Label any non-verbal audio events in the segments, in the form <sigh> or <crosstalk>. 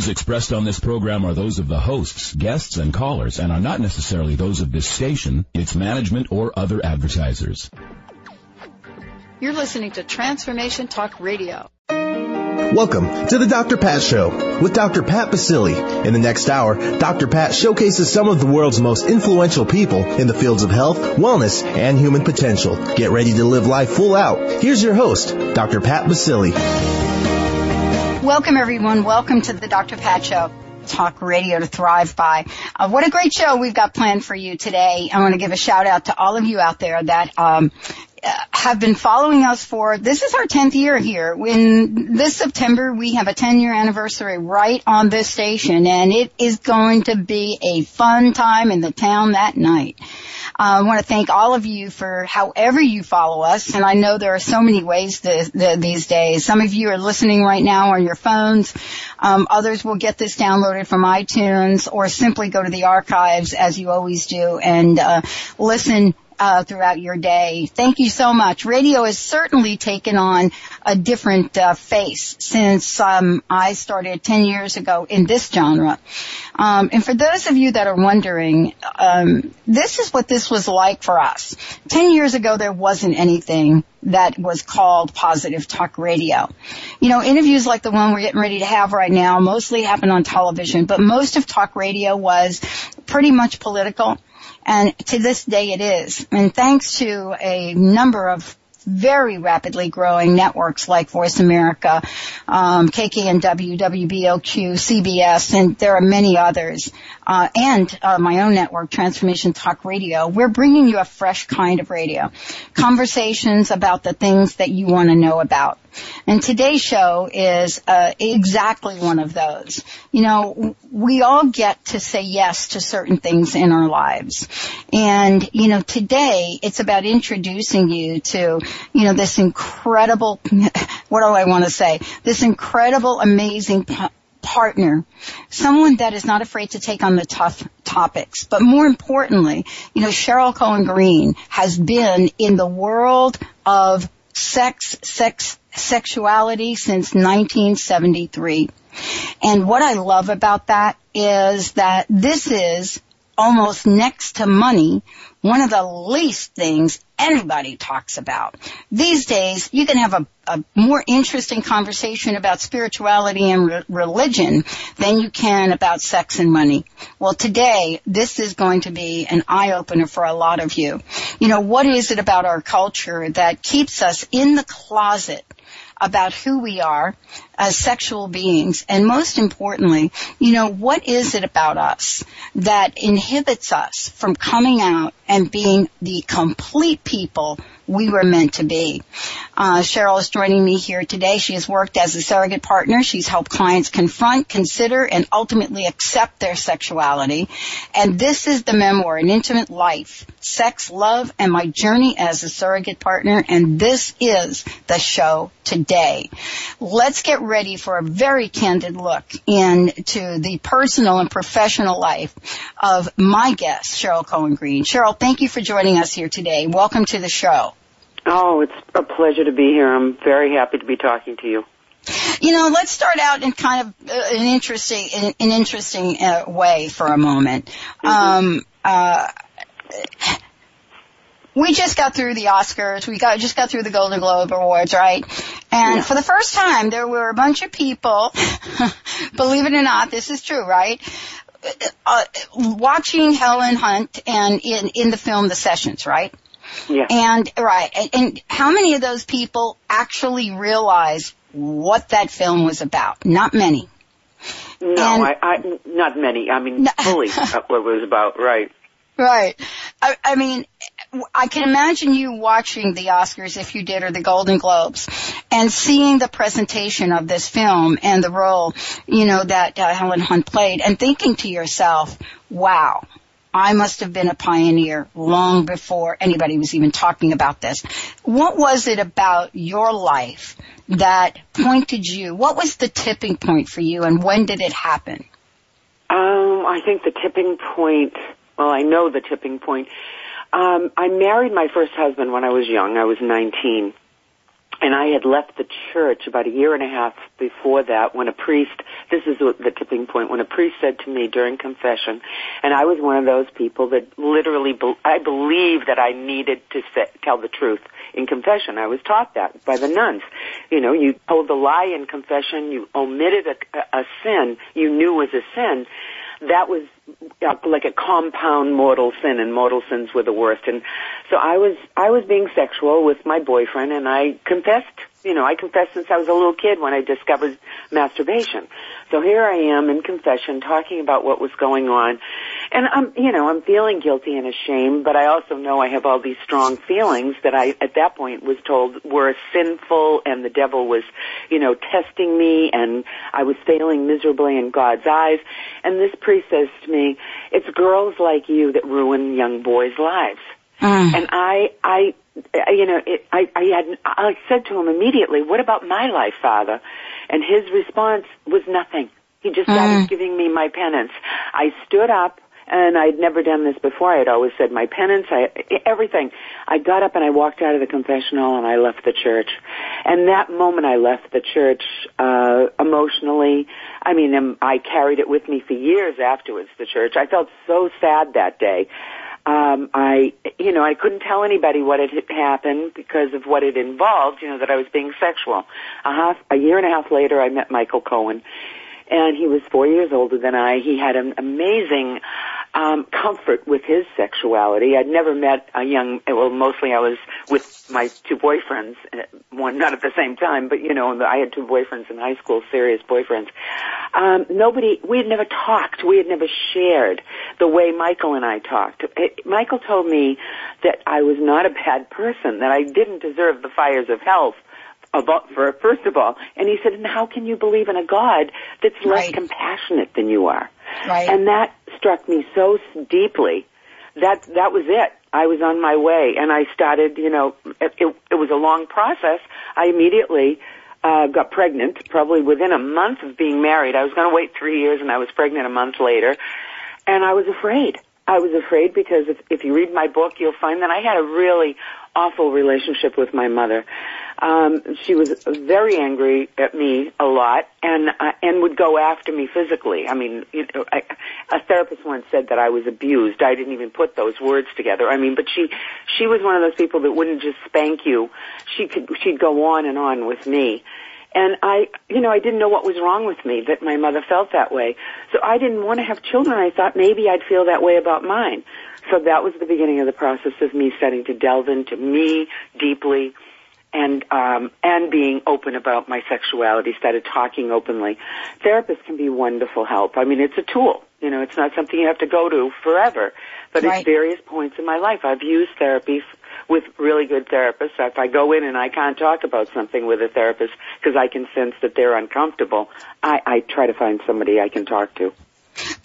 views expressed on this program are those of the hosts, guests, and callers and are not necessarily those of this station, its management, or other advertisers. You're listening to Transformation Talk Radio. Welcome to the Dr. Pat Show with Dr. Pat Baccili. In the next hour, Dr. Pat showcases some of the world's most influential people in the fields of health, wellness, and human potential. Get ready to live life full out. Here's your host, Dr. Pat Baccili. Welcome everyone. Welcome to the Dr. Pat Show. Talk radio to thrive by. Uh, what a great show we've got planned for you today. I want to give a shout out to all of you out there that um, have been following us for this is our 10th year here. In this September we have a 10 year anniversary right on this station and it is going to be a fun time in the town that night. Uh, I want to thank all of you for however you follow us, and I know there are so many ways the, the, these days. Some of you are listening right now on your phones. Um, others will get this downloaded from iTunes or simply go to the archives as you always do and uh, listen uh, throughout your day. Thank you so much. Radio has certainly taken on a different uh, face since um, I started 10 years ago in this genre. Um, and for those of you that are wondering, um, this is what this was like for us. 10 years ago, there wasn't anything that was called positive talk radio. You know, interviews like the one we're getting ready to have right now mostly happen on television, but most of talk radio was pretty much political and to this day it is. And thanks to a number of very rapidly growing networks like Voice America, um, KKNW, WBOQ, CBS, and there are many others, uh, and uh, my own network, Transformation Talk Radio. We're bringing you a fresh kind of radio, conversations about the things that you want to know about. And today's show is uh, exactly one of those. You know, we all get to say yes to certain things in our lives. And, you know, today it's about introducing you to, you know, this incredible, <laughs> what do I want to say? This incredible, amazing partner, someone that is not afraid to take on the tough topics. But more importantly, you know, Cheryl Cohen Greene has been in the world of sex, sex, sexuality since 1973. And what I love about that is that this is almost next to money, one of the least things anybody talks about. These days, you can have a, a more interesting conversation about spirituality and re- religion than you can about sex and money. Well, today, this is going to be an eye-opener for a lot of you. You know, what is it about our culture that keeps us in the closet about who we are as sexual beings. And most importantly, you know, what is it about us that inhibits us from coming out and being the complete people we were meant to be. Uh, Cheryl is joining me here today. She has worked as a surrogate partner. She's helped clients confront, consider, and ultimately accept their sexuality. And this is the memoir, An Intimate Life, Sex, Love, and My Journey as a Surrogate Partner. And this is the show today. Let's get ready for a very candid look into the personal and professional life of my guest, Cheryl Cohen Greene. Cheryl, thank you for joining us here today. Welcome to the show. Oh, it's a pleasure to be here. I'm very happy to be talking to you. You know, let's start out in kind of uh, an interesting, an, an interesting uh, way for a moment. Mm-hmm. Um, uh, we just got through the Oscars. We got just got through the Golden Globe Awards, right? And yeah. for the first time, there were a bunch of people. <laughs> believe it or not, this is true, right? Uh, watching Helen Hunt and in in the film The Sessions, right? Yeah. And right, and, and how many of those people actually realize what that film was about? Not many. No, and, I, I, not many. I mean, fully <laughs> what it was about, right? Right. I, I mean, I can imagine you watching the Oscars if you did or the Golden Globes and seeing the presentation of this film and the role, you know, that uh, Helen Hunt played and thinking to yourself, wow, I must have been a pioneer long before anybody was even talking about this. What was it about your life that pointed you? What was the tipping point for you and when did it happen? Um, I think the tipping point, well, I know the tipping point. Um, I married my first husband when I was young. I was 19. and I had left the church about a year and a half before that when a priest, this is the tipping point, when a priest said to me during confession, and I was one of those people that literally, I believed that I needed to say, tell the truth in confession. I was taught that by the nuns. You know, you told the lie in confession, you omitted a, a sin you knew was a sin, that was like a compound mortal sin and mortal sins were the worst. And so I was I was being sexual with my boyfriend and I confessed you know I confessed since I was a little kid when I discovered masturbation. So here I am in confession talking about what was going on and I'm you know I'm feeling guilty and ashamed but I also know I have all these strong feelings that I at that point was told were sinful and the devil was you know testing me and I was failing miserably in God's eyes and this priest says to me it's girls like you that ruin young boys' lives. Mm. And I, I, you know, it, I, I had, I said to him immediately, what about my life, Father? And his response was nothing. He just started mm. giving me my penance. I stood up and I'd never done this before. I had always said my penance, I, everything. I got up and I walked out of the confessional and I left the church. And that moment I left the church, uh, emotionally, I mean, um, I carried it with me for years afterwards, the church. I felt so sad that day. Um, I, you know, I couldn't tell anybody what had happened because of what it involved, you know, that I was being sexual. A half, a year and a half later, I met Michael Cohen and he was four years older than I. He had an amazing um, comfort with his sexuality. I'd never met a young. Well, mostly I was with my two boyfriends, uh, one not at the same time, but you know, I had two boyfriends in high school, serious boyfriends. Um, nobody. We had never talked. We had never shared the way Michael and I talked. It, Michael told me that I was not a bad person, that I didn't deserve the fires of hell about for first of all, and he said, "And how can you believe in a God that's less right. compassionate than you are?" Right. And that struck me so deeply. That that was it. I was on my way, and I started. You know, it, it, it was a long process. I immediately uh, got pregnant, probably within a month of being married. I was going to wait three years, and I was pregnant a month later, and I was afraid. I was afraid because if, if you read my book, you'll find that I had a really awful relationship with my mother. Um, she was very angry at me a lot, and uh, and would go after me physically. I mean, you know, I, a therapist once said that I was abused. I didn't even put those words together. I mean, but she she was one of those people that wouldn't just spank you. She could she'd go on and on with me. And I, you know, I didn't know what was wrong with me that my mother felt that way. So I didn't want to have children. I thought maybe I'd feel that way about mine. So that was the beginning of the process of me starting to delve into me deeply and um and being open about my sexuality started talking openly. Therapists can be wonderful help. I mean it's a tool. You know it's not something you have to go to forever. But right. at various points in my life. I've used therapy with really good therapists. If i go in and i can't talk about something with a therapist because i can sense that they're uncomfortable i i try to find somebody i can talk to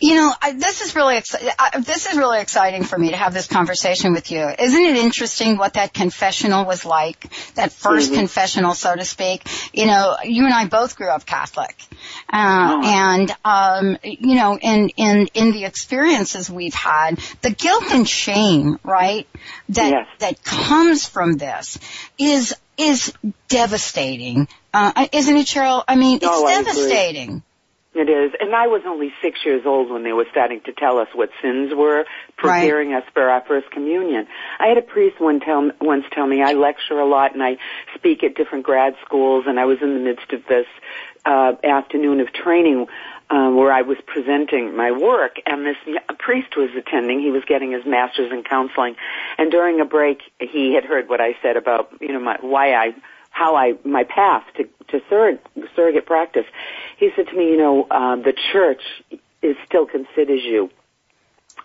you know, I, this is really I, this is really exciting for me to have this conversation with you. Isn't it interesting what that confessional was like? That 1st mm-hmm. confessional, so to speak. You know, you and I both grew up Catholic, uh, oh. and um, you know, in in in the experiences we've had, the guilt and shame, right, that yes. that comes from this is is devastating, uh, isn't it, Cheryl? I mean, it's oh, devastating. It is. And I was only six years old when they were starting to tell us what sins were, preparing right. us for our first communion. I had a priest one tell, once tell me I lecture a lot and I speak at different grad schools and I was in the midst of this uh, afternoon of training uh, where I was presenting my work, and this priest was attending. He was getting his master's in counseling, and during a break, he had heard what I said about you know my, why I how I my path to to surrogate, surrogate practice. He said to me, you know, uh, the church is still considers you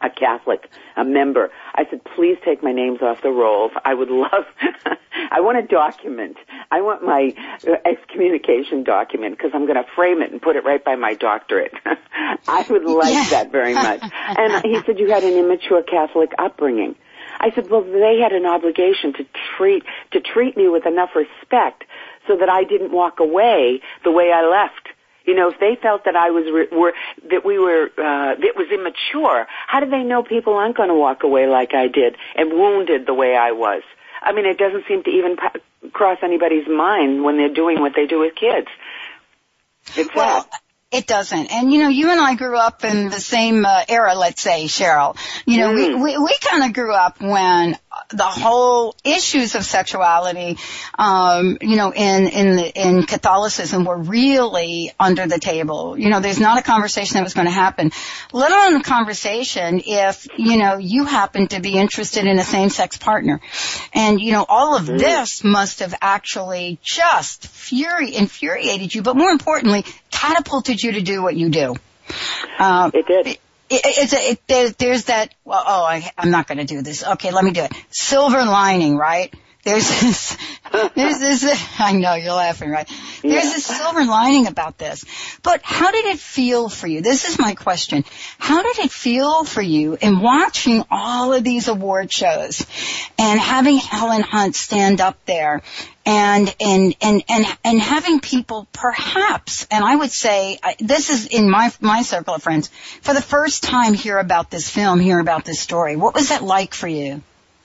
a Catholic, a member. I said, please take my names off the rolls. I would love, <laughs> I want a document. I want my excommunication document because I'm going to frame it and put it right by my doctorate. <laughs> I would like yeah. that very much. And he said, you had an immature Catholic upbringing. I said, well, they had an obligation to treat, to treat me with enough respect so that I didn't walk away the way I left. You know, if they felt that I was re- were that we were uh, that was immature, how do they know people aren't going to walk away like I did and wounded the way I was? I mean, it doesn't seem to even pa- cross anybody's mind when they're doing what they do with kids. It's well, sad. It doesn't. And you know, you and I grew up in the same uh, era, let's say, Cheryl. You know, Mm. we, we, we kind of grew up when the whole issues of sexuality, um, you know, in, in, the, in Catholicism were really under the table. You know, there's not a conversation that was going to happen, let alone a conversation if, you know, you happen to be interested in a same-sex partner. And, you know, all of this must have actually just fury, infuriated you, but more importantly, catapulted you to do what you do. Um, It did. it, it's a, it, there, there's that, well, oh, I, I'm not going to do this. Okay, let me do it. Silver lining, right? There's this, <laughs> there's this, <laughs> I know you're laughing, right? There's Yeah. this silver lining about this. But how did it feel for you? This is my question. How did it feel for you in watching all of these award shows and having Helen Hunt stand up there and, and, and, and, and having people perhaps, and I would say, I- this is in my, my circle of friends, for the first time hear about this film, hear about this story. What was that like for you?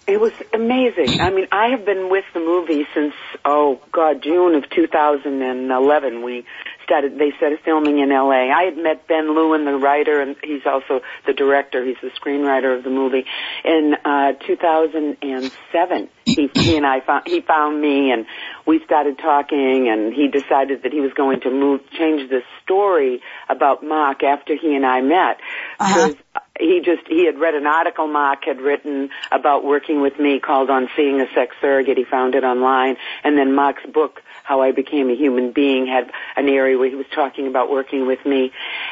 It was amazing. I mean, I have been with the movie since, oh God, June of 2011. We started, they started filming in LA. I had met Ben Lewin, the writer, and he's also the director. He's the screenwriter of the movie. In, uh, 2007, he, he and I found, he found me and we started talking and he decided that he was going to move, change the story about Mark after he and I met. Uh-huh. Because he just he had read an article Mark had written about working with me called on seeing a sex surrogate he found it online and then Mark's book how I became a human being had an area where he was talking about working with me.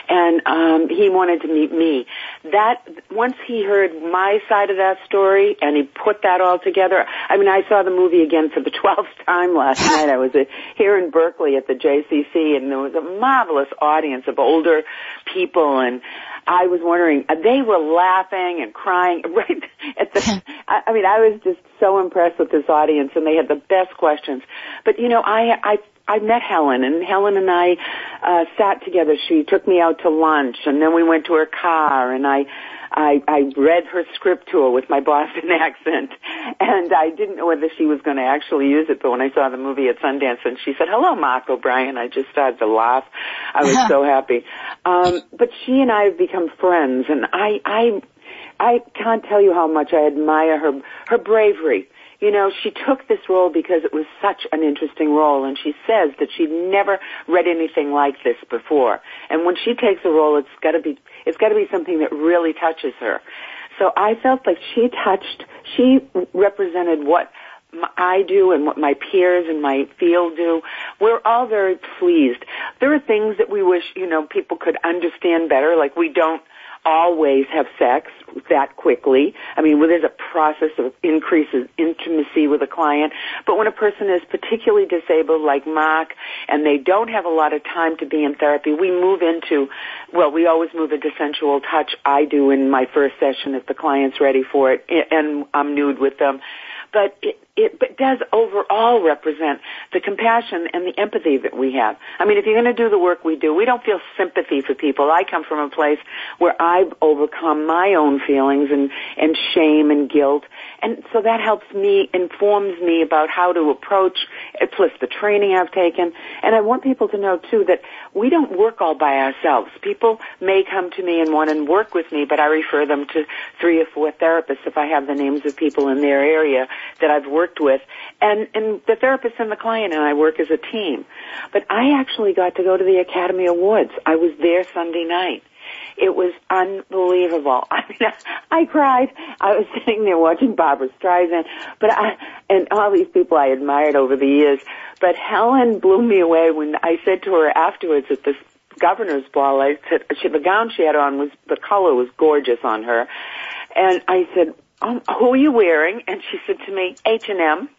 And um he wanted to meet me. That once he heard my side of that story and he put that all together I mean I saw the movie again for the <laughs> 12th time last <laughs> night. I was uh, here in Berkeley at the JCC and there was a marvelous audience of older people and I was wondering, uh, they were laughing and crying <laughs> right at the, <laughs> I, I mean, I was just so impressed with this audience and they had the best questions. But you know, I, I, I met Helen and Helen and I, uh, sat together. She took me out to lunch and then we went to her car and I, I, I read her script to her with my Boston <laughs> accent, and I didn't know whether she was going to actually use it. But when I saw the movie at Sundance, and she said, "Hello, Mark O'Brien," I just started to laugh. I was <laughs> so happy. Um, but she and I have become friends, and I, I, I can't tell you how much I admire her, her bravery. You know, she took this role because it was such an interesting role, and she says that she'd never read anything like this before. And when she takes a role, it's got to be it's got to be something that really touches her. So I felt like she touched, she represented what I do and what my peers in my field do. We're all very pleased. There are things that we wish, you know, people could understand better, like we don't always have sex that quickly. I mean, well, there's a process of increases intimacy with a client. But when a person is particularly disabled like Mark and they don't have a lot of time to be in therapy, we move into, well, we always move into sensual touch. I do in my first session if the client's ready for it and I'm nude with them. But it, it does overall represent the compassion and the empathy that we have. I mean, if you're going to do the work we do, we don't feel sympathy for people. I come from a place where I've overcome my own feelings and, and shame and guilt. And so that helps me, informs me about how to approach, plus the training I've taken. And I want people to know too that we don't work all by ourselves. People may come to me and want to work with me, but I refer them to three or four therapists if I have the names of people in their area that I've worked with. And, and the therapist and the client and I work as a team. But I actually got to go to the Academy Awards. I was there Sunday night. It was unbelievable. <laughs> I mean, I cried. I was sitting there watching Barbra Streisand, but I, and all these people I admired over the years. But Helen blew me away when I said to her afterwards at this governor's ball, I said, she, the gown she had on was, the color was gorgeous on her. And I said, um, who are you wearing? And she said to me, H&M.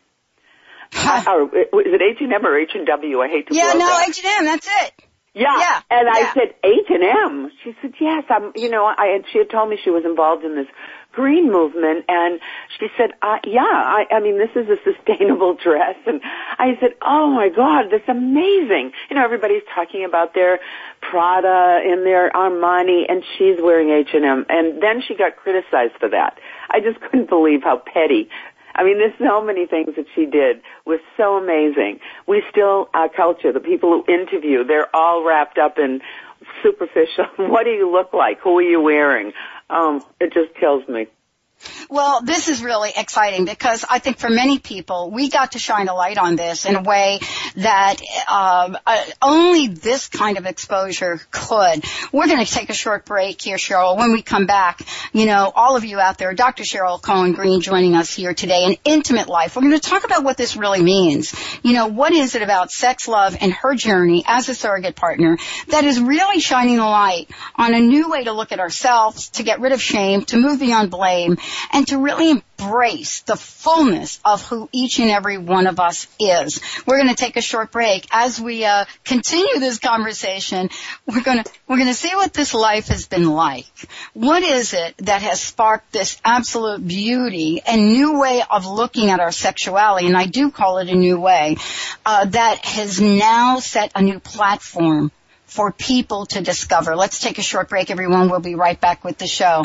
or, is it H&M or H&W? I hate to Yeah, no, that. H&M, that's it. Yeah. Yeah, And I said, H&M? She said, yes, I'm, you know, I, and she had told me she was involved in this green movement and she said, uh, yeah, I, I mean, this is a sustainable <laughs> dress. And I said, oh my God, that's amazing. You know, everybody's talking about their Prada and their Armani and she's wearing H&M. And then she got criticized for that. I just <laughs> couldn't believe how petty I mean, there's so many things that she did was so amazing. We still, our culture, the people who interview, they're all wrapped up in superficial. <laughs> what do you look like? Who are you wearing? Um, it just kills me. Well, this is really exciting because I think for many people, we got to shine a light on this in a way that uh, uh, only this kind of exposure could. We're going to take a short break here, Cheryl. When we come back, you know, all of you out there, Dr. Cheryl Cohen Greene joining us here today, an intimate life. We're going to talk about what this really means. You know, what is it about sex, love, and her journey as a surrogate partner that is really shining a light on a new way to look at ourselves, to get rid of shame, to move beyond blame, and to really embrace the fullness of who each and every one of us is. We're going to take a short break as we uh, continue this conversation. We're going to we're going to see what this life has been like. What is it that has sparked this absolute beauty and new way of looking at our sexuality? And I do call it a new way uh, that has now set a new platform for people to discover. Let's take a short break, everyone. We'll be right back with the show.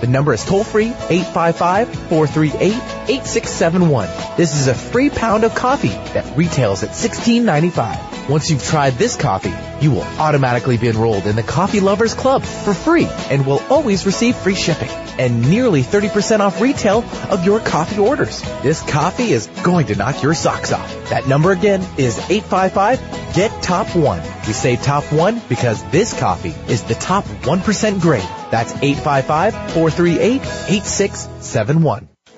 The number is toll free 855-438-8671. This is a free pound of coffee that retails at $16.95. Once you've tried this coffee, you will automatically be enrolled in the Coffee Lovers Club for free and will always receive free shipping and nearly 30% off retail of your coffee orders. This coffee is going to knock your socks off. That number again is 855 get top one. We say top one because this coffee is the top 1% grade. That's 855 438 8671.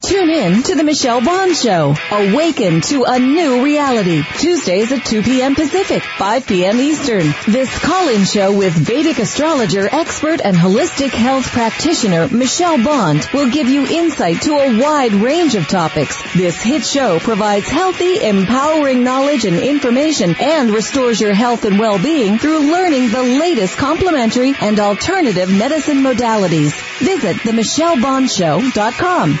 Tune in to the Michelle Bond Show. Awaken to a new reality. Tuesdays at 2 p.m. Pacific, 5 p.m. Eastern. This call-in show with Vedic astrologer, expert, and holistic health practitioner Michelle Bond will give you insight to a wide range of topics. This hit show provides healthy, empowering knowledge and information and restores your health and well-being through learning the latest complementary and alternative medicine modalities. Visit themichellebondshow.com.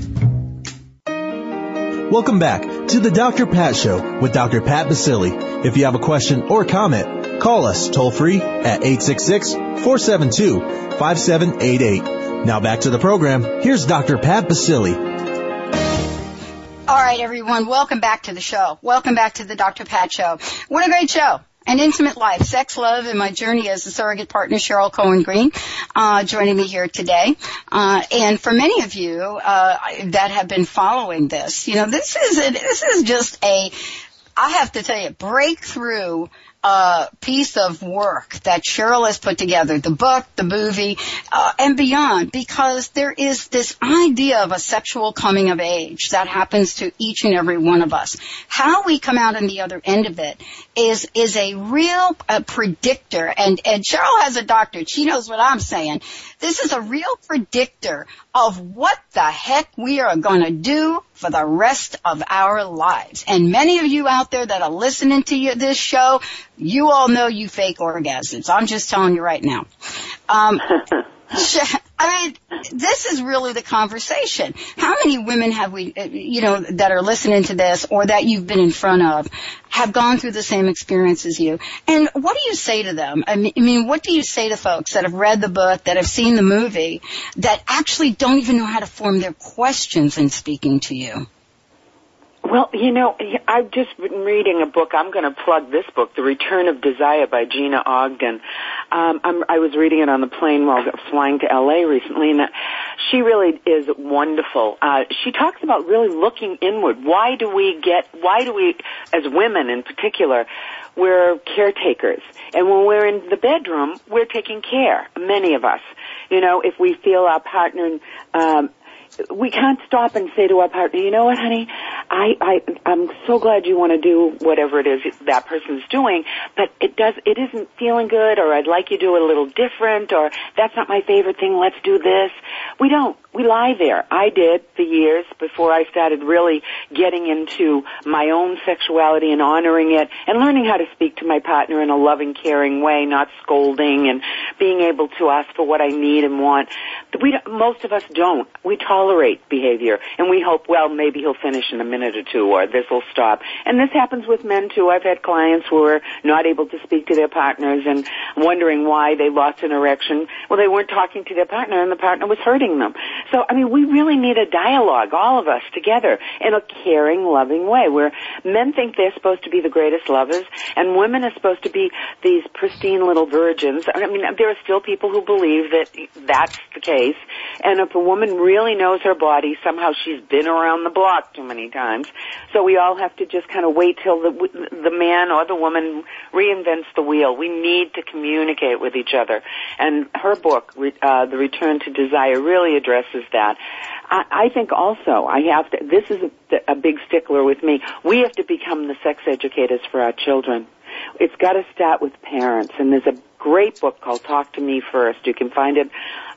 Welcome back to the Dr. Pat Show with Dr. Pat Baccili. If you have a question or comment, call us toll free at 866-472-5788. Now back to the program. Here's Dr. Pat Baccili. All right, everyone. Welcome back to the show. Welcome back to the Dr. Pat Show. What a great show. An intimate life, sex, love, and my journey as a surrogate partner, Cheryl Cohen Greene, uh, joining me here today. Uh, and for many of you uh, that have been following this, you know, this is a, this is just a, I have to tell you, breakthrough uh, piece of work that Cheryl has put together, the book, the movie, uh, and beyond, because there is this idea of a sexual coming of age that happens to each and every one of us. How we come out on the other end of it is is a real uh, predictor, and and Cheryl has a doctorate. She knows what I'm saying. This is a real predictor of what the heck we are going to do for the rest of our lives. And many of you out there that are listening to you, this show, you all know you fake orgasms. I'm just telling you right now. Um, <laughs> <laughs> I mean, this is really the conversation. How many women have we, uh, you know, that are listening to this or that you've been in front of have gone through the same experience as you? And what do you say to them? I mean, what do you say to folks that have read the book, that have seen the movie, that actually don't even know how to form their questions in speaking to you? Well, you know, I've just been reading a book. I'm going to plug this book, The Return of Desire by Gina Ogden. Um, I'm, I was reading it on the plane while flying to LA recently, and she really is wonderful. Uh, she talks about really looking inward. Why do we get? Why do we, as women in particular, we're caretakers, and when we're in the bedroom, we're taking care. Many of us, you know, if we feel our partner um, we can't stop and say to our partner, you know what, honey, I, I, I'm so glad you want to do whatever it is that person's doing, but it does, it isn't feeling good, or I'd like you to do it a little different, or that's not my favorite thing, let's do this. We don't. We lie there. I did for years before I started really getting into my own sexuality and honoring it and learning how to speak to my partner in a loving, caring way, not scolding and being able to ask for what I need and want. We, most of us don't. We tolerate behavior and we hope, well, maybe he'll finish in a minute or two or this will stop. And this happens with men too. I've had clients who are not able to speak to their partners and wondering why they lost an erection. Well, they weren't talking to their partner and the partner was hurting them. So, I mean, we really need a dialogue, all of us together, in a caring, loving way, where men think they're supposed to be the greatest lovers, and women are supposed to be these pristine little virgins. I mean, there are still people who believe that that's the case, and if a woman really knows her body, somehow she's been around the block too many times. So we all have to just kind of wait till the the man or the woman reinvents the wheel. We need to communicate with each other, and her book, uh, The Return to Desire, really addresses addresses that. I, I think also I have to, this is a, a big stickler with me, we have to become the sex educators for our children. It's got to start with parents, and there's a great book called Talk to Me First. You can find it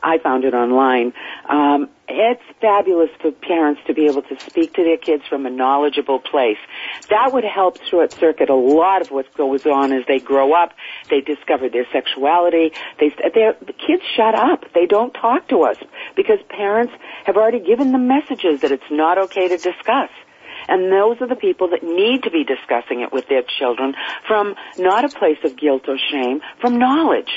I found it online. Um, it's fabulous for parents to be able to speak to their kids from a knowledgeable place. That would help short circuit a lot of what goes on as they grow up. They discover their sexuality. They, the kids shut up. They don't talk to us because parents have already given them messages that it's not okay to discuss. And those are the people that need to be discussing it with their children from not a place of guilt or shame, from knowledge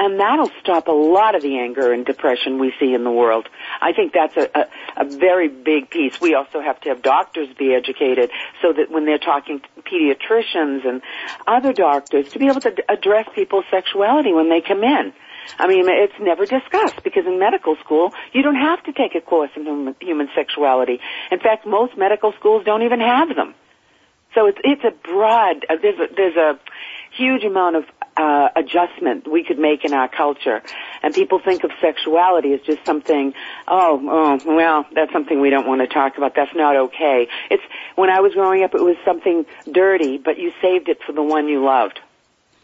and that'll stop a lot of the anger and depression we see in the world. I think that's a, a, a very big piece. We also have to have doctors be educated so that when they're talking to pediatricians and other doctors to be able to address people's sexuality when they come in. I mean, it's never discussed because in medical school, you don't have to take a course in human sexuality. In fact, most medical schools don't even have them. So it's, it's a broad, uh, there's a, there's a huge amount of uh, adjustment we could make in our culture. And people think of sexuality as just something, oh, oh, well, that's something we don't want to talk about. That's not okay. It's, when I was growing up, it was something dirty, but you saved it for the one you loved.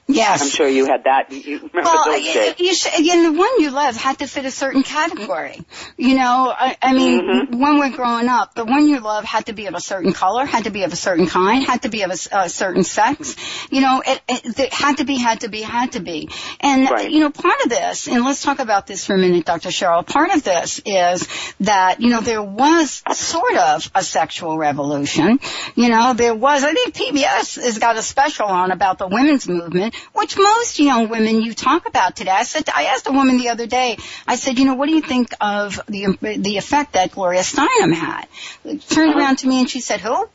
Yes. I'm sure you had that. You remember well, those days. You, should, you know, the one you love had to fit a certain category. You know, I, I mean, mm-hmm. when we're growing up, the one you love had to be of a certain color, had to be of a certain kind, had to be of a, a certain sex. You know, it, it, it, had to be, had to be, had to be. And, right. you know, part of this, and let's talk about this for a minute, Dr. Cheryl, part of this is that, you know, there was sort of a sexual revolution. You know, there was, I think PBS has got a special on about the women's movement which most young women you talk about today. I said, I asked a woman the other day, I said, you know, what do you think of the, the effect that Gloria Steinem had? Turned around to me and she said, who?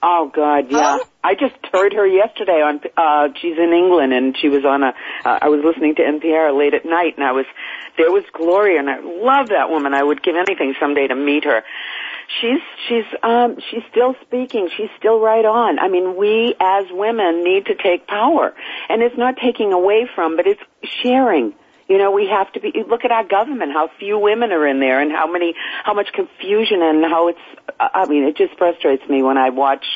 Oh God, yeah. I just heard her yesterday on. uh She's in England, and she was on a. Uh, I was listening to NPR late at night, and I was there was Gloria, and I love that woman. I would give anything someday to meet her. She's she's um she's still speaking. She's still right on. I mean we as women need to take power. And it's not taking away from but it's sharing. You know, we have to be, look at our government, how few women are in there and how many, how much confusion and how it's, I mean, it just frustrates me when I watch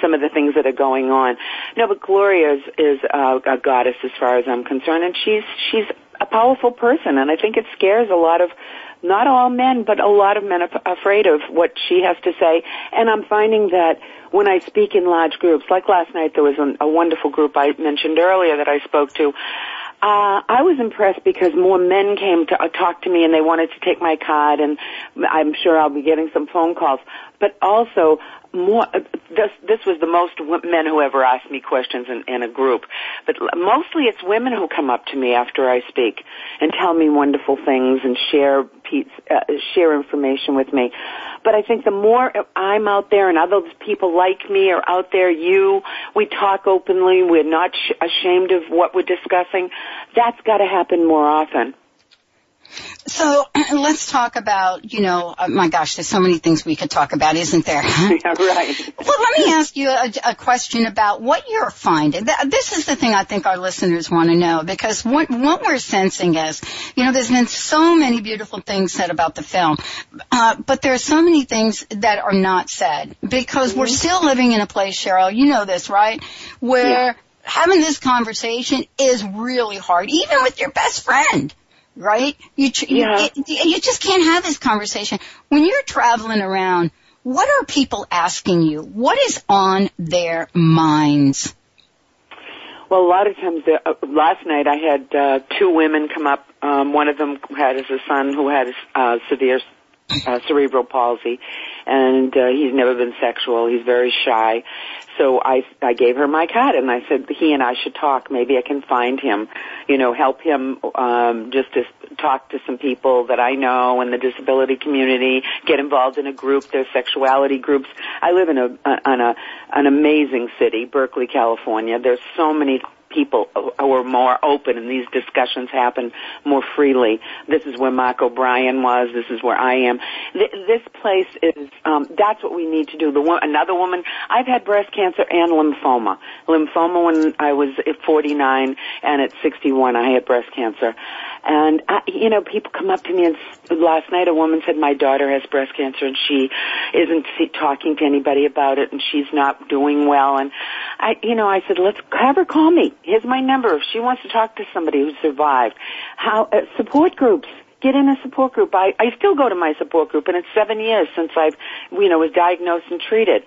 some of the things that are going on. No, but Gloria is, is a, a goddess as far as I'm concerned. And she's, she's a powerful person. And I think it scares a lot of not all men, but a lot of men are afraid of what she has to say. And I'm finding that when I speak in large groups, like last night there was a, a wonderful group I mentioned earlier that I spoke to. Uh, I was impressed because more men came to uh, talk to me and they wanted to take my card and I'm sure I'll be getting some phone calls. But also, more, uh, this, this was the most men who ever asked me questions in, in a group. But mostly it's women who come up to me after I speak and tell me wonderful things and share, uh, share information with me. But I think the more I'm out there and other people like me are out there, you, we talk openly, we're not sh- ashamed of what we're discussing, that's gotta happen more often. So <clears throat> let's talk about, you know, oh my gosh, there's so many things we could talk about, isn't there? <laughs> yeah, right. <laughs> Well, let me ask you a, a, question about what you're finding. This is the thing I think our listeners want to know because what, what we're sensing is, you know, there's been so many beautiful things said about the film, uh, but there are so many things that are not said because mm-hmm. we're still living in a place, Cheryl, you know this, right? Where yeah. having this conversation is really hard, even with your best friend right? You, yeah. you, you just can't have this conversation. When you're traveling around, what are people asking you? What is on their minds? Well, a lot of times, uh, last night I had uh, two women come up. Um, one of them had a son who had uh, severe uh, cerebral palsy, and uh, he's never been sexual. He's very shy. So I I gave her my card and I said he and I should talk. Maybe I can find him, you know, help him um, just to talk to some people that I know in the disability community. Get involved in a group. There's sexuality groups. I live in a on a an amazing city, Berkeley, California. There's so many people who are more open and these discussions happen more freely. This is where Mark O'Brien was. This is where I am. This place is, um, that's what we need to do. The one, another woman, I've had breast cancer and lymphoma. Lymphoma when I was at 49 and at 61 I had breast cancer. And, I, you know, people come up to me and last night a woman said my daughter has breast cancer and she isn't talking to anybody about it and she's not doing well. And I, you know, I said, let's have her call me. Here's my number. If she wants to talk to somebody who survived. How, uh, support groups get in a support group. I, I still go to my support group and it's seven years since I've, you know, was diagnosed and treated.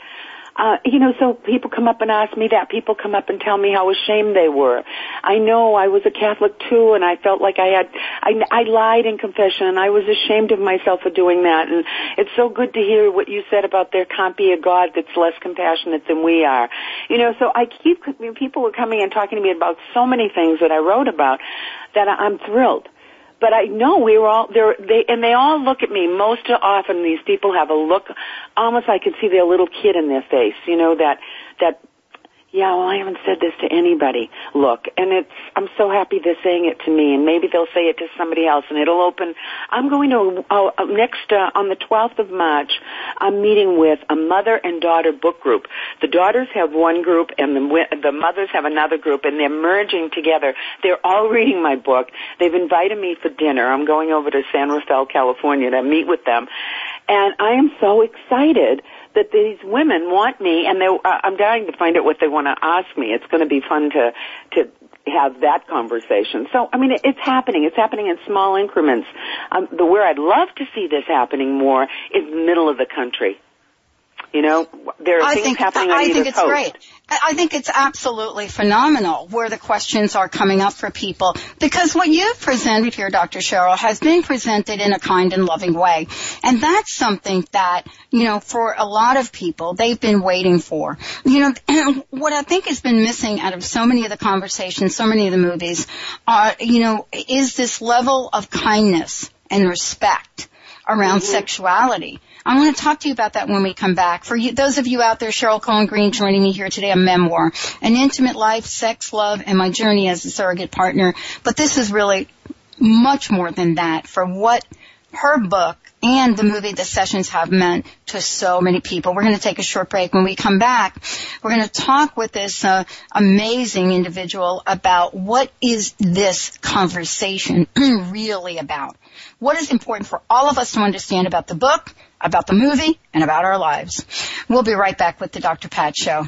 Uh, you know, so people come up and ask me that. People come up and tell me how ashamed they were. I know I was a Catholic too, and I felt like I had, I, I lied in confession, and I was ashamed of myself for doing that. And it's so good to hear what you said about there can't be a God that's less compassionate than we are. You know, so I keep, people were coming and talking to me about so many things that I wrote about that I'm thrilled but I know we were all there. They and they all look at me. Most often, these people have a look, almost I can see their little kid in their face. You know that that yeah, well, I haven't said this to anybody. Look, and it's, I'm so happy they're saying it to me, and maybe they'll say it to somebody else, and it'll open. I'm going to, uh, next, uh, on the 12th of March, I'm meeting with a mother and daughter book group. The daughters have one group, and the, the mothers have another group, and they're merging together. They're all reading my book. They've invited me for dinner. I'm going over to San Rafael, California to meet with them. And I am so excited that these women want me, and they, uh, I'm dying to find out what they want to ask me. It's going to be fun to to have that conversation. So, I mean, it's happening. It's happening in small increments. Um, the where I'd love to see this happening more is middle of the country. You know, there are I things think, happening on I either think it's coast. great. I think it's absolutely phenomenal where the questions are coming up for people because what you've presented here, Dr. Cheryl, has been presented in a kind and loving way. And that's something that, you know, for a lot of people, they've been waiting for. You know, and what I think has been missing out of so many of the conversations, so many of the movies, uh, you know, is this level of kindness and respect around mm-hmm. sexuality. I want to talk to you about that when we come back. For you, those of you out there, Cheryl Cohen Greene joining me here today, a memoir, an intimate life, sex, love, and my journey as a surrogate partner. But this is really much more than that for what her book and the movie the sessions have meant to so many people. We're going to take a short break. When we come back, we're going to talk with this uh, amazing individual about what is this conversation <clears throat> really about. What is important for all of us to understand about the book, about the movie, and about our lives. We'll be right back with the Dr. Pat Show.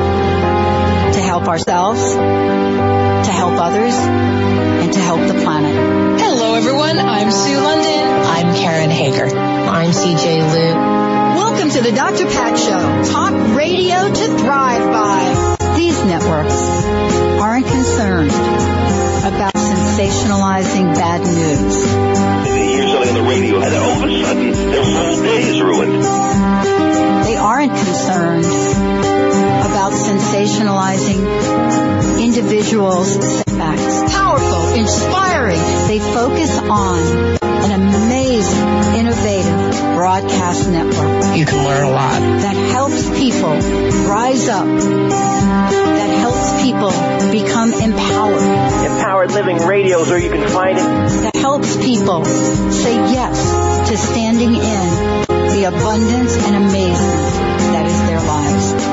ourselves, to help others, and to help the planet. Hello everyone, I'm Sue London. I'm Karen Hager. I'm CJ Liu. Welcome to the Dr. Pat Show, talk radio to thrive by. These networks aren't concerned about sensationalizing bad news. Sensationalizing individuals' setbacks. Powerful, inspiring. They focus on an amazing, innovative broadcast network. You can learn a lot. That helps people rise up. That helps people become empowered. Empowered Living Radio is where you can find it. That helps people say yes to standing in the abundance and amazement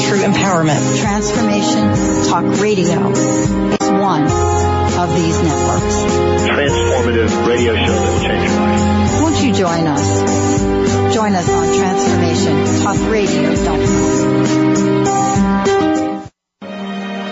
True empowerment. Transformation Talk Radio is one of these networks. Transformative radio show that will change your life. Won't you join us? Join us on transformationtalkradio.com.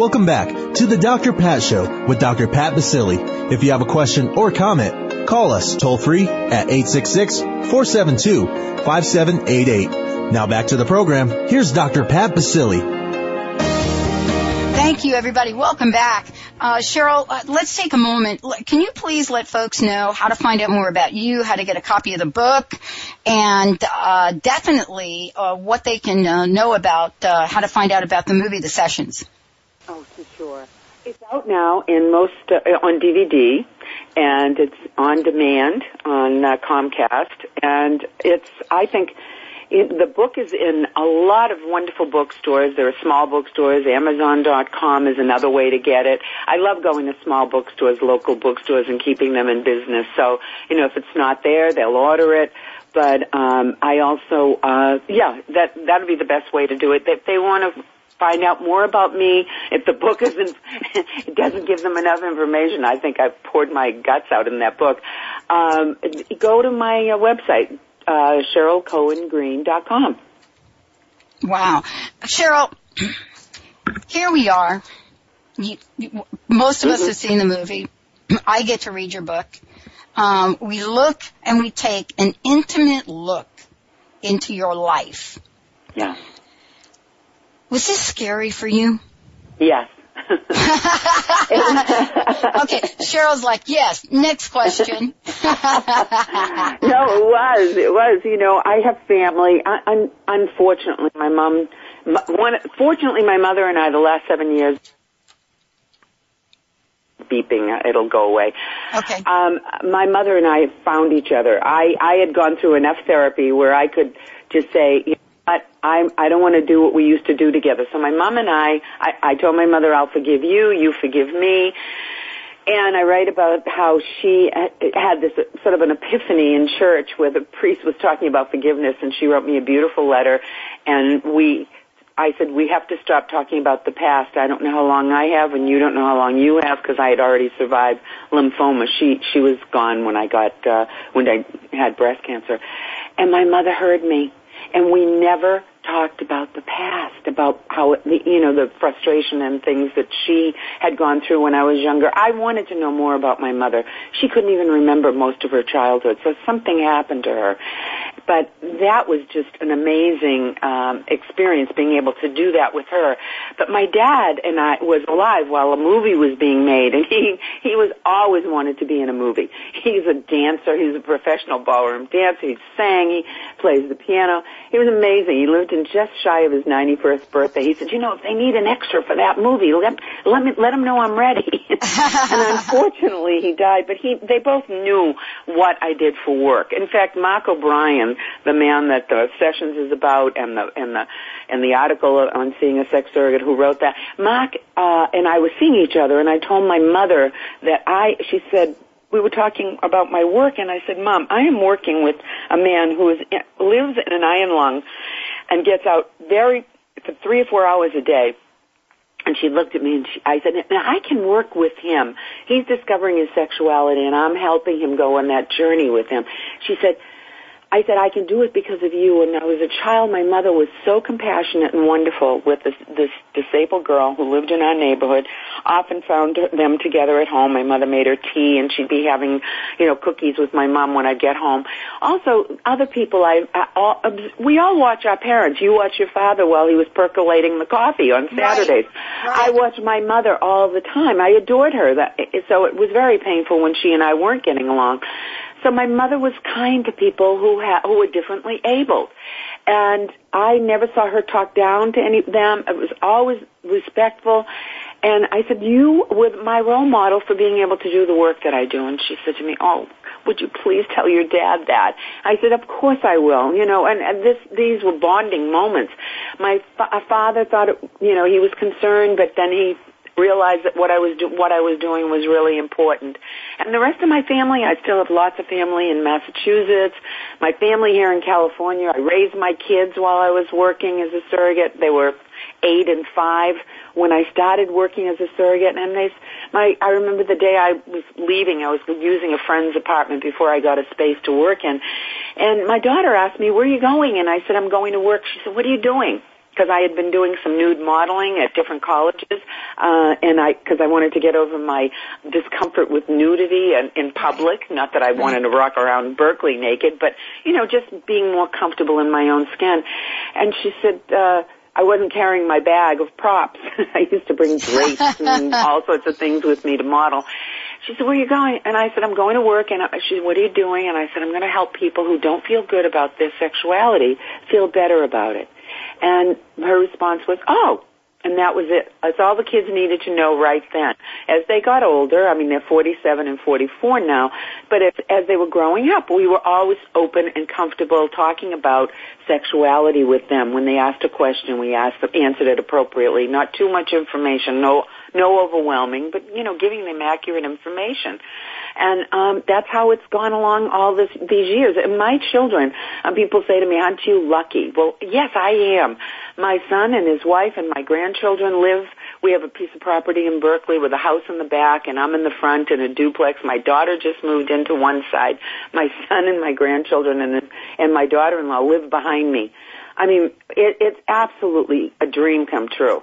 Welcome back to the Dr. Pat Show with Dr. Pat Baccili. If you have a question or comment, call us toll free at 866-472-5788. Now back to the program. Here's Dr. Pat Baccili. Thank you, everybody. Welcome back. Uh, Cheryl, uh, let's take a moment. Can you please let folks know how to find out more about you, how to get a copy of the book, and uh, definitely uh, what they can uh, know about uh, how to find out about the movie, The Sessions? Oh, for sure. It's out now in most uh, on DVD, and it's on demand on uh, Comcast, and it's I think. It, the book is in a lot of wonderful bookstores. There are small bookstores. Amazon.com is another way to get it. I love going to small bookstores, local bookstores, and keeping them in business. So, you know, if it's not there, they'll order it. But um, I also, uh, yeah, that that would be the best way to do it. If they want to find out more about me. If the book isn't, <laughs> it doesn't give them enough information. I think I've poured my guts out in that book. Um, go to my uh, website, uh, CherylCohenGreene.com. Wow. Cheryl, here we are. You, you, most of us have seen the movie. I get to read your book. Um, we look and we take an intimate look into your life. Yeah. Was this scary for you? Yes. <laughs> okay, Cheryl's like, yes. Next question. <laughs> no, it was. It was. You know, I have family. I, un, unfortunately, my mom. One, fortunately, my mother and I, the last seven years, beeping. It'll go away. Okay. Um, my mother and I found each other. I I had gone through enough therapy where I could just say, you what, I I don't want to do what we used to do together. So my mom and I, I, I told my mother, I'll forgive you, you forgive me. And I write about how she had this sort of an epiphany in church where the priest was talking about forgiveness and she wrote me a beautiful letter and we I said, we have to stop talking about the past. I don't know how long I have and you don't know how long you have because I had already survived lymphoma. She, she was gone when I got, uh, when I had breast cancer. And my mother heard me and we never talked about the past, about how, it, you know, the frustration and things that she had gone through when I was younger. I wanted to know more about my mother. She couldn't even remember most of her childhood, so something happened to her. But that was just an amazing um, experience being able to do that with her. But my dad and I was alive while a movie was being made, and he he was always wanted to be in a movie. He's a dancer. He's a professional ballroom dancer. He sang. He plays the piano. He was amazing. He lived in just shy of his 91st birthday. He said, "You know, if they need an extra for that movie, let let me let him know I'm ready." <laughs> and unfortunately, he died. But he they both knew what I did for work. In fact, Mark O'Brien, the man that the Sessions is about, and the and the and the article on seeing a sex surrogate who wrote that, Mark uh, and I were seeing each other, and I told my mother that I. She said we were talking about my work and I said, Mom, I am working with a man who is, lives in an iron lung and gets out very, for three or four hours a day. And she looked at me and she, I said, now I can work with him. He's discovering his sexuality and I'm helping him go on that journey with him. She said, I said, I can do it because of you. And I was a child, my mother was so compassionate and wonderful with this, this disabled girl who lived in our neighborhood. Often found them together at home. My mother made her tea and she'd be having, you know, cookies with my mom when I'd get home. Also, other people, I, I all, we all watch our parents. You watch your father while he was percolating the coffee on Saturdays. Right. Right. I watched my mother all the time. I adored her. That, so it was very painful when she and I weren't getting along. So my mother was kind to people who ha- who were differently abled, and I never saw her talk down to any of them. It was always respectful. And I said, "You were my role model for being able to do the work that I do." And she said to me, "Oh." Would you please tell your dad that? I said, of course I will. You know, and, and this, these were bonding moments. My fa- father thought, it, you know, he was concerned, but then he realized that what I was do- what I was doing was really important. And the rest of my family, I still have lots of family in Massachusetts. My family here in California. I raised my kids while I was working as a surrogate. They were eight and five when I started working as a surrogate. And they, my, I remember the day I was leaving. I was using a friend's apartment before I got a space to work in. And my daughter asked me, "Where are you going?" And I said, "I'm going to work." She said, "What are you doing?" Because I had been doing some nude modeling at different colleges, uh, and I because I wanted to get over my discomfort with nudity and in public. Not that I wanted to rock around Berkeley naked, but you know, just being more comfortable in my own skin. And she said. uh I wasn't carrying my bag of props. <laughs> I used to bring drapes <laughs> and all sorts of things with me to model. She said, where are you going? And I said, I'm going to work. And she said, what are you doing? And I said, I'm going to help people who don't feel good about their sexuality feel better about it. And her response was, oh, and that was it. That's all the kids needed to know right then. As they got older, I mean, they're 47 and 44 now, but as, as they were growing up, we were always open and comfortable talking about sexuality with them. When they asked a question, we asked them, answered it appropriately. Not too much information, no, no overwhelming, but, you know, giving them accurate information. And um, that's how it's gone along all this, these years. And my children, um, people say to me, aren't you lucky? Well, yes, I am. My son and his wife and my grandchildren live we have a piece of property in Berkeley with a house in the back and I'm in the front in a duplex. My daughter just moved into one side. My <laughs> son and my grandchildren and and my daughter-in-law live behind me. I mean, it, it's absolutely a dream come true.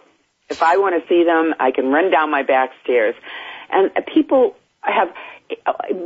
If I want to see them, I can run down my back stairs. And people have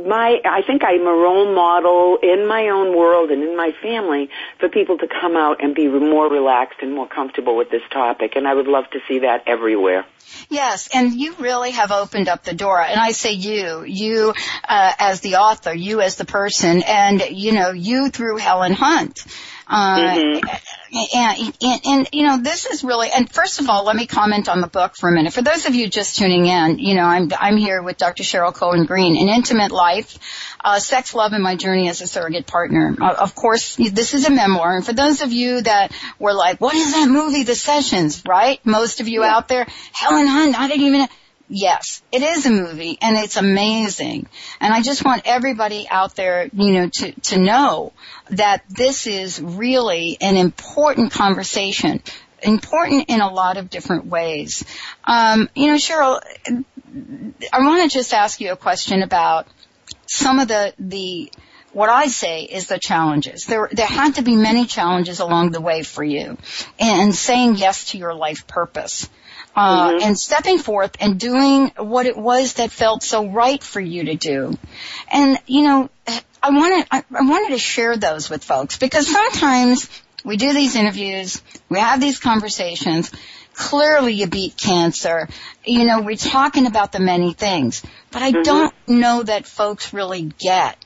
my I think I'm a role model in my own world and in my family for people to come out and be more relaxed and more comfortable with this topic and I would love to see that everywhere. Yes, and you really have opened up the door. And I say you, you uh, as the author, you as the person, and you know, you through Helen Hunt. Uh, mm-hmm. and, and, and, you know, this is really, and first of all, let me comment on the book for a minute. For those of you just tuning in, you know, I'm, I'm here with Dr. Cheryl Cohen Greene, An Intimate Life, uh, Sex, Love, and My Journey as a Surrogate Partner. Uh, of course, this is a memoir, and for those of you that were like, what is that movie, The Sessions, right? Most of you yeah. out there, Helen Hunt, I didn't even, Yes, it is a movie and it's amazing. And I just want everybody out there, you know, to, to know that this is really an important conversation, important in a lot of different ways. Um, you know, Cheryl, I want to just ask you a question about some of the, the, what I say is the challenges. There, there had to be many challenges along the way for you and saying yes to your life purpose uh, mm-hmm. and stepping forth and doing what it was that felt so right for you to do. And, you know, I wanted, I, I wanted to share those with folks because sometimes we do these interviews, we have these conversations, clearly you beat cancer. You know, we're talking about the many things, but I mm-hmm. don't know that folks really get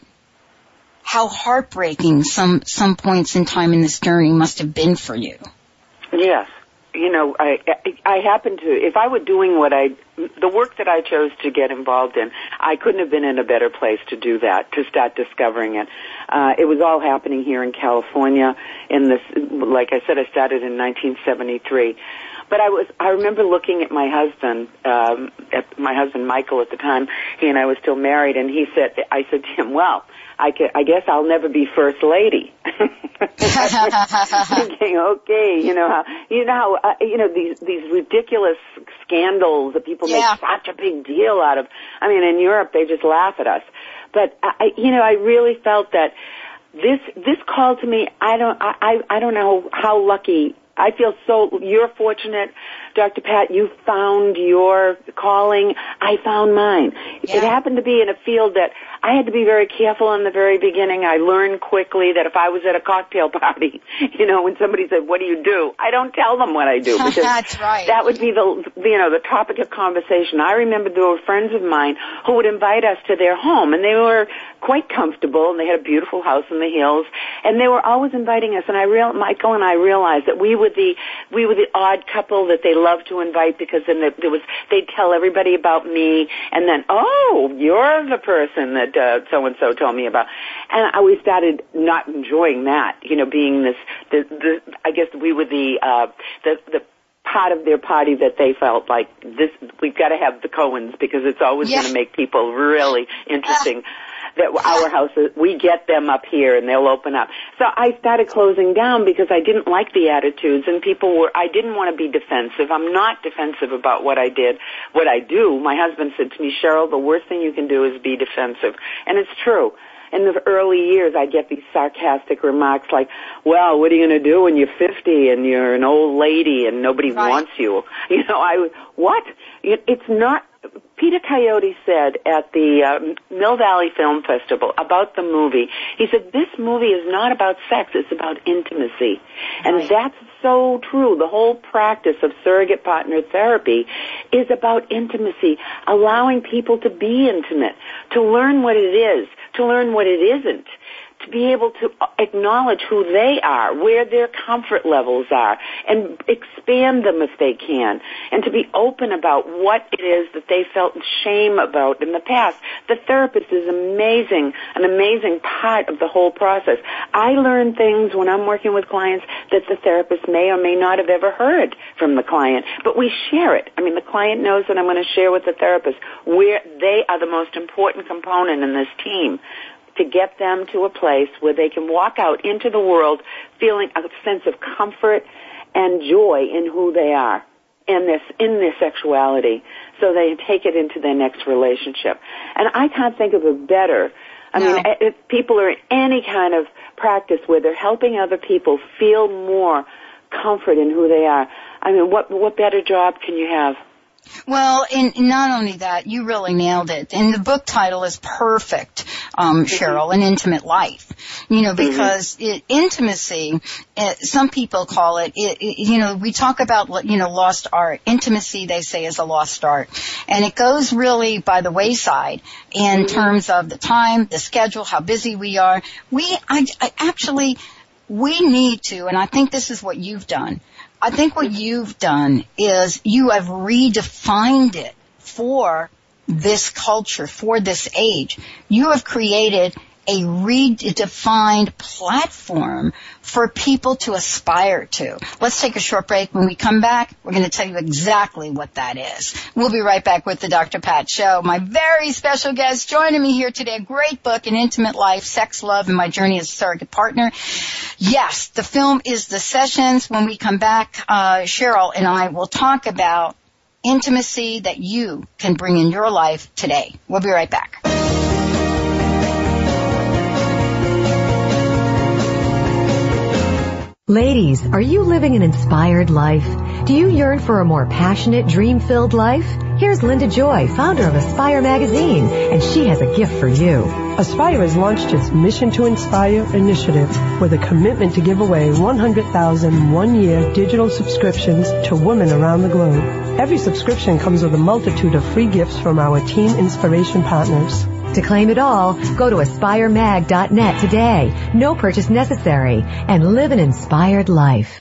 how heartbreaking some, some points in time in this journey must have been for you. Yes you know, I, I happen to, if I were doing what I, the work that I chose to get involved in, I couldn't have been in a better place to do that, to start discovering it. Uh, it was all happening here in California in this, like I said, I started in 1973. But I was, I remember looking at my husband, um, at my husband Michael at the time, he and I were still married, and he said, I said to him, well, I, can, I guess I'll never be first lady. <laughs> Thinking, okay, you know how you know how uh, you know these these ridiculous scandals that people yeah. make such a big deal out of. I mean, in Europe they just laugh at us. But I, you know, I really felt that this this call to me. I don't I I don't know how lucky I feel so, you're fortunate, Dr. Pat, you found your calling. I found mine. Yeah. It happened to be in a field that I had to be very careful in the very beginning. I learned quickly that if I was at a cocktail <laughs> party, you know, when somebody said, what do you do? I don't tell them what I do <laughs> because That's right. that would be the, you know, the topic of conversation. I remember there were friends of mine who would invite us to their home and they were quite comfortable and they had a beautiful house in the hills and they were always inviting us and I real Michael and I realized that we were the we were the odd couple that they loved to invite because then there was they'd tell everybody about me and then oh you're the person that uh, so and so told me about and I we started not enjoying that you know being this the, the I guess we were the uh the the part of their party that they felt like this we've got to have the Cohens because it's always yeah. going to make people really interesting that our houses, we get them up here and they'll open up. So I started closing down because I didn't like the attitudes and people were, I didn't want to be defensive. I'm not defensive about what I did, what I do. My husband said to me, Cheryl, the worst thing you can do is be defensive. And it's true in the early years, I get these sarcastic remarks like, well, what are you going to do when you're 50 and you're an old lady and nobody right. wants you? <laughs> You know, I, what? It's not, Peter Coyote said at the uh, Mill Valley Film Festival about the movie, he said, this movie is not about sex, it's about intimacy. And right. that's so true. The whole practice of surrogate partner therapy is about intimacy, allowing people to be intimate, to learn what it is, to learn what it isn't, to be able to acknowledge who they are, where their comfort levels are, and expand them if they can, and to be open about what it is that they felt shame about in the past. The therapist is amazing, an amazing part of the whole process. I learn things when I'm working with clients that the therapist may or may not have ever heard from the client, but we share it. I mean, the client knows that I'm going to share with the therapist where they are the most important component in this team to get them to a place where they can walk out into the world feeling a sense of comfort and joy in who they are in this in their sexuality so they take it into their next relationship and i can't think of a better i no. mean if people are in any kind of practice where they're helping other people feel more comfort in who they are I mean, what what better job can you have? Well, and not only that, you really nailed it. And the book title is perfect, um, mm-hmm. Cheryl, an intimate life. You know, mm-hmm. because it, intimacy, it, some people call it, it, you know, we talk about, you know, lost art. Intimacy, they say, is a lost art. And it goes really by the wayside in mm-hmm. terms of the time, the schedule, how busy we are. We, I, I actually, we need to, and I think this is what you've done. I think what you've done is you have redefined it for this culture, for this age. You have created a redefined platform for people to aspire to. Let's take a short break. When we come back, we're going to tell you exactly what that is. We'll be right back with the Dr. Pat Show. My very special guest joining me here today, a great book, An Intimate Life, Sex, Love, and My Journey as a Surrogate Partner. Yes, the film is The Sessions. When we come back, uh, Cheryl and I will talk about intimacy that you can bring in your life today. We'll be right back. Ladies, are you living an inspired life? Do you yearn for a more passionate, dream-filled life? Here's Linda Joy, founder of Aspire Magazine, and she has a gift for you. Aspire has launched its Mission to Inspire initiative with a commitment to give away 100,000 one-year digital subscriptions to women around the globe. Every subscription comes with a multitude of free gifts from our team inspiration partners. To claim it all, go to aspiremag.net today. No purchase necessary and live an inspired life.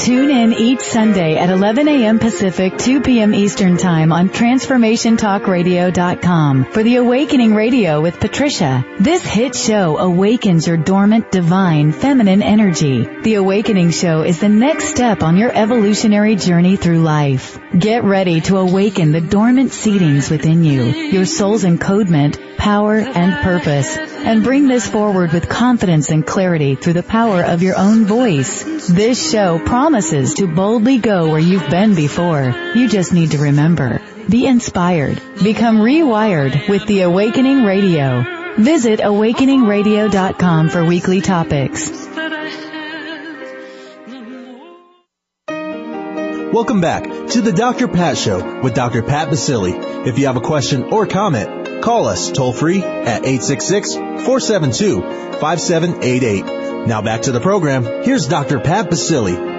Tune in each Sunday at 11 a.m. Pacific, 2 p.m. Eastern Time on TransformationTalkRadio.com for the Awakening Radio with Patricia. This hit show awakens your dormant, divine, feminine energy. The Awakening Show is the next step on your evolutionary journey through life. Get ready to awaken the dormant seedings within you, your soul's encodement, power, and purpose, and bring this forward with confidence and clarity through the power of your own voice. This show promises to boldly go where you've been before. You just need to remember. Be inspired. Become rewired with the Awakening Radio. Visit awakeningradio.com for weekly topics. Welcome back to the Dr. Pat Show with Dr. Pat Baccili. If you have a question or comment, call us toll free at 866-472-5788. Now back to the program. Here's Dr. Pat Baccili.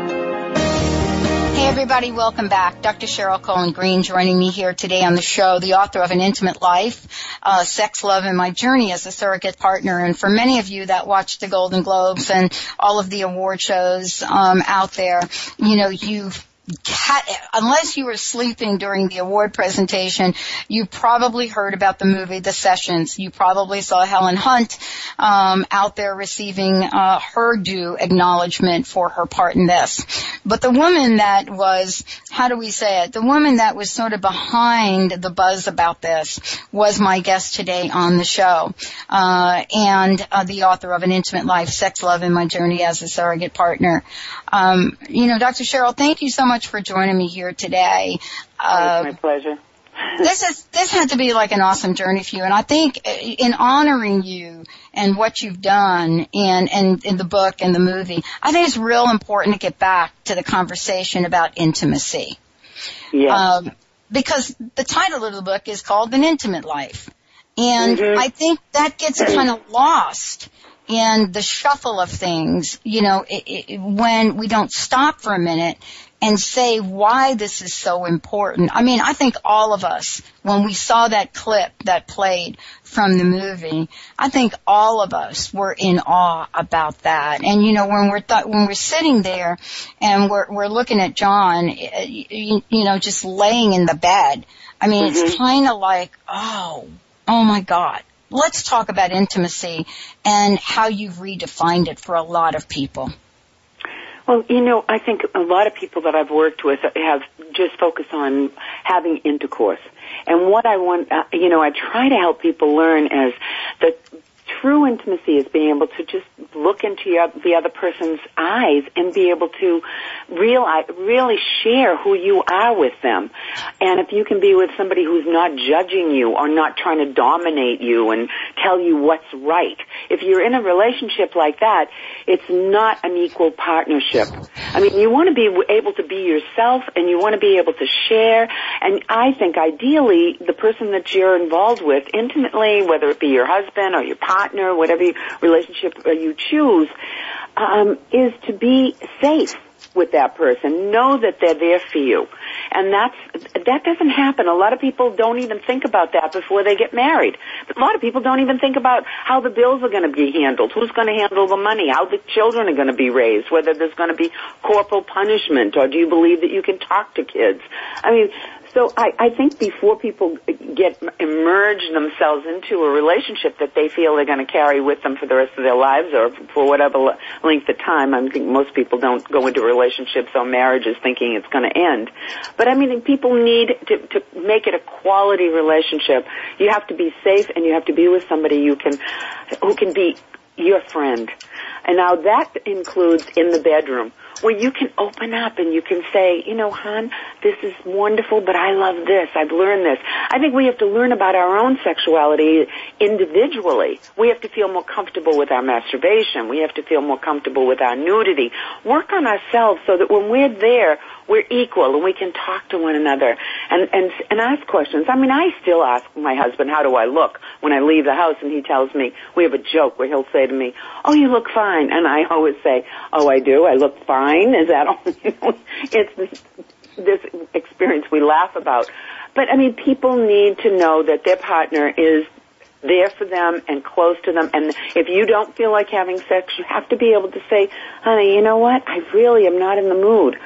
Hey everybody, welcome back. Dr. Cheryl Cohen Greene joining me here today on the show, the author of An Intimate Life, uh, Sex, Love, and My Journey as a Surrogate Partner. And for many of you that watch the Golden Globes and all of the award shows um, out there, you know, you've unless you were sleeping during the award presentation, you probably heard about the movie The Sessions. You probably saw Helen Hunt um, out there receiving uh, her due acknowledgement for her part in this. But the woman that was, how do we say it? The woman that was sort of behind the buzz about this was my guest today on the show, uh, and uh, the author of An Intimate Life, Sex, Love, and My Journey as a Surrogate Partner. Um, you know, Dr. Cheryl, thank you so much for joining me here today. Uh, it's my pleasure. <laughs> this is this had to be like an awesome journey for you, and I think uh, in honoring you and what you've done and and in the book and the movie, I think it's real important to get back to the conversation about intimacy. Yes. Um, because the title of the book is called An Intimate Life. And mm-hmm. I think that gets <clears throat> kind of lost in the shuffle of things, you know, it, it, when we don't stop for a minute and say why this is so important. I mean, I think all of us, when we saw that clip that played from the movie, I think all of us were in awe about that. And you know, when we're th- when we're sitting there and we're we're looking at John, you, you know, just laying in the bed. I mean, mm-hmm. it's kind of like, oh, oh my God. Let's talk about intimacy and how you've redefined it for a lot of people. Well, you know, I think a lot of people that I've worked with have just focused on having intercourse. And what I want, uh, you know, I try to help people learn is that true intimacy is being able to just look into your, the other person's eyes and be able to realize, really share who you are with them. And if you can be with somebody who's not judging you or not trying to dominate you and tell you what's right. If you're in a relationship like that, it's not an equal partnership. I mean, you want to be able to be yourself and you want to be able to share. And I think ideally, the person that you're involved with intimately, whether it be your husband or your partner, whatever relationship you choose, um, is to be safe with that person. Know that they're there for you. And that's, that doesn't happen. A lot of people don't even think about that before they get married. A lot of people don't even think about how the bills are going to be handled, who's going to handle the money, how the children are going to be raised, whether there's going to be corporal punishment, or do you believe that you can talk to kids? I mean, so I, I think before people get immerse themselves into a relationship that they feel they're going to carry with them for the rest of their lives or for whatever length of time, I think most people don't go into relationships or marriages thinking it's going to end. But I mean, people need to, to make it a quality relationship. You have to be safe and you have to be with somebody you can, who can be your friend. And now that includes in the bedroom where you can open up and you can say, you know, hon, this is wonderful, but I love this. I've learned this. I think we have to learn about our own sexuality individually. We have to feel more comfortable with our masturbation. We have to feel more comfortable with our nudity. Work on ourselves so that when we're there, we're equal and we can talk to one another and, and, and ask questions. I mean, I still ask my husband, how do I look when I leave the house? And he tells me, we have a joke where he'll say to me, oh, you look fine. And I always say, oh, I do. I look fine. Is that all? <laughs> it's this, this experience we laugh about. But I mean, people need to know that their partner is there for them and close to them. And if you don't feel like having sex, you have to be able to say, honey, you know what? I really am not in the mood.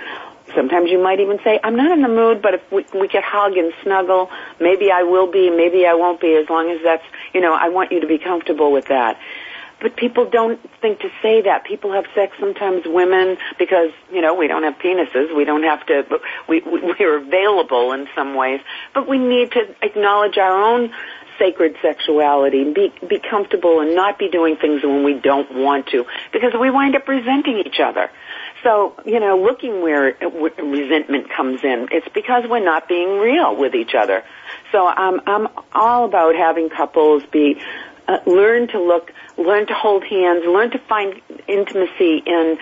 Sometimes you might even say, I'm not in the mood, but if we, we could hug and snuggle, maybe I will be, maybe I won't be, as long as that's, you know, I want you to be comfortable with that. But people don't think to say that. People have sex sometimes women because, you know, we don't have penises. We don't have to, we, <laughs> we're available in some ways. But we need to acknowledge our own sacred sexuality be, be comfortable and not be doing things when we don't want to because we wind up resenting each other. So, you know, looking where resentment comes in, it's because we're not being real with each other. So I'm, I'm all about having couples be, uh, learn to look, learn to hold hands, learn to find intimacy in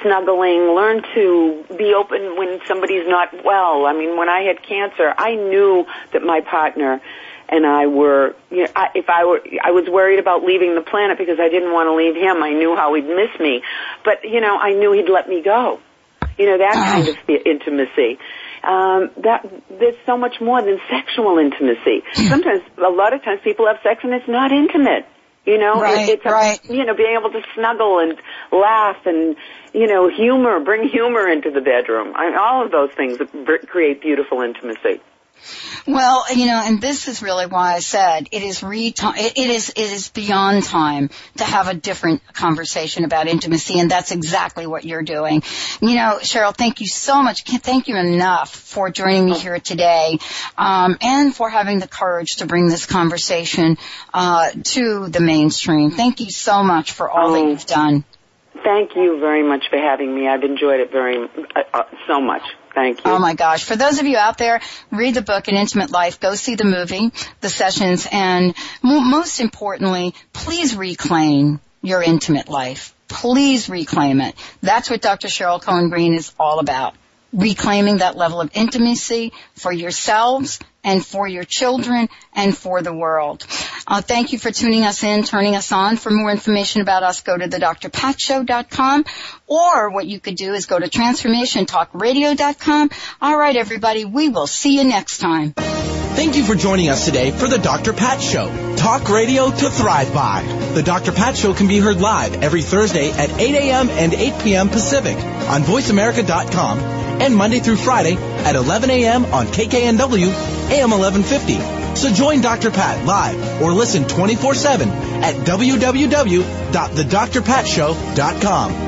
snuggling, learn to be open when somebody's not well. I mean, when I had cancer, I knew that my partner and I were, you know, I, if I were, I was worried about leaving the planet because I didn't want to leave him. I knew how he'd miss me, but you know, I knew he'd let me go. You know, that kind of intimacy. Um, that there's so much more than sexual intimacy. Sometimes, a lot of times, people have sex and it's not intimate. You know, right, it, it's a, right. you know being able to snuggle and laugh and you know humor, bring humor into the bedroom. I, all of those things create beautiful intimacy. Well, you know, and this is really why I said it is re it is it is beyond time to have a different conversation about intimacy, and that's exactly what you're doing. You know, Cheryl, thank you so much. Can't thank you enough for joining me here today, um, and for having the courage to bring this conversation uh, to the mainstream. Thank you so much for all that you've done. Thank you very much for having me. I've enjoyed it very uh, uh, so much. Thank you. Oh my gosh. For those of you out there, read the book, An Intimate Life. Go see the movie, the sessions, and most importantly, please reclaim your intimate life. Please reclaim it. That's what Dr. Cheryl Cohen Greene is all about reclaiming that level of intimacy for yourselves and for your children and for the world. Uh, thank you for tuning us in, turning us on. For more information about us, go to thedrpatshow.com or what you could do is go to transformationtalkradio.com. All right, everybody, we will see you next time. Thank you for joining us today for the Dr. Pat Show. Talk radio to thrive by. The Dr. Pat Show can be heard live every Thursday at 8 a.m. and 8 p.m. Pacific on voiceamerica.com and Monday through Friday at 11 a.m. on KKNW AM 1150. So join Dr. Pat live or listen 24-7 at www.thedrpatshow.com.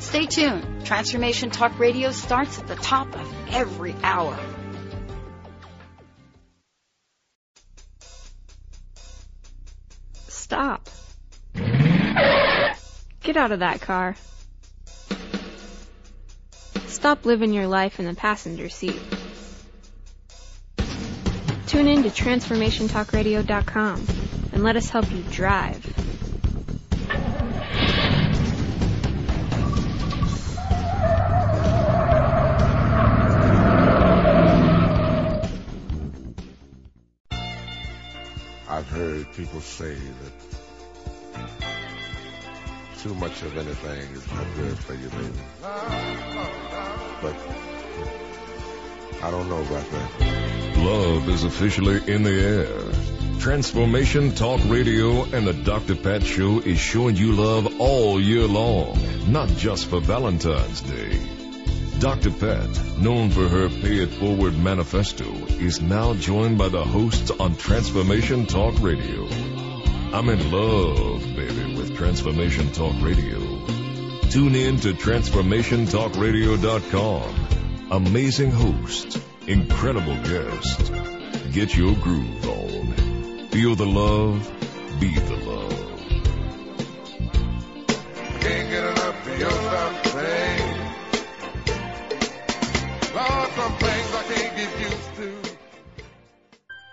Stay tuned. Transformation Talk Radio starts at the top of every hour. Stop. Get out of that car. Stop living your life in the passenger seat. Tune in to TransformationTalkRadio.com and let us help you drive. I've heard people say that too much of anything is not good for you, baby. But I don't know about that. Love is officially in the air. Transformation Talk Radio and the Dr. Pat Show is showing you love all year long, not just for Valentine's Day. Dr. Pat, known for her Pay It Forward manifesto, is now joined by the hosts on Transformation Talk Radio. I'm in love, baby, with Transformation Talk Radio. Tune in to TransformationTalkRadio.com. Amazing hosts, incredible guests. Get your groove on. Feel the love, be the love.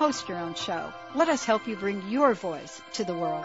Host your own show. Let us help you bring your voice to the world.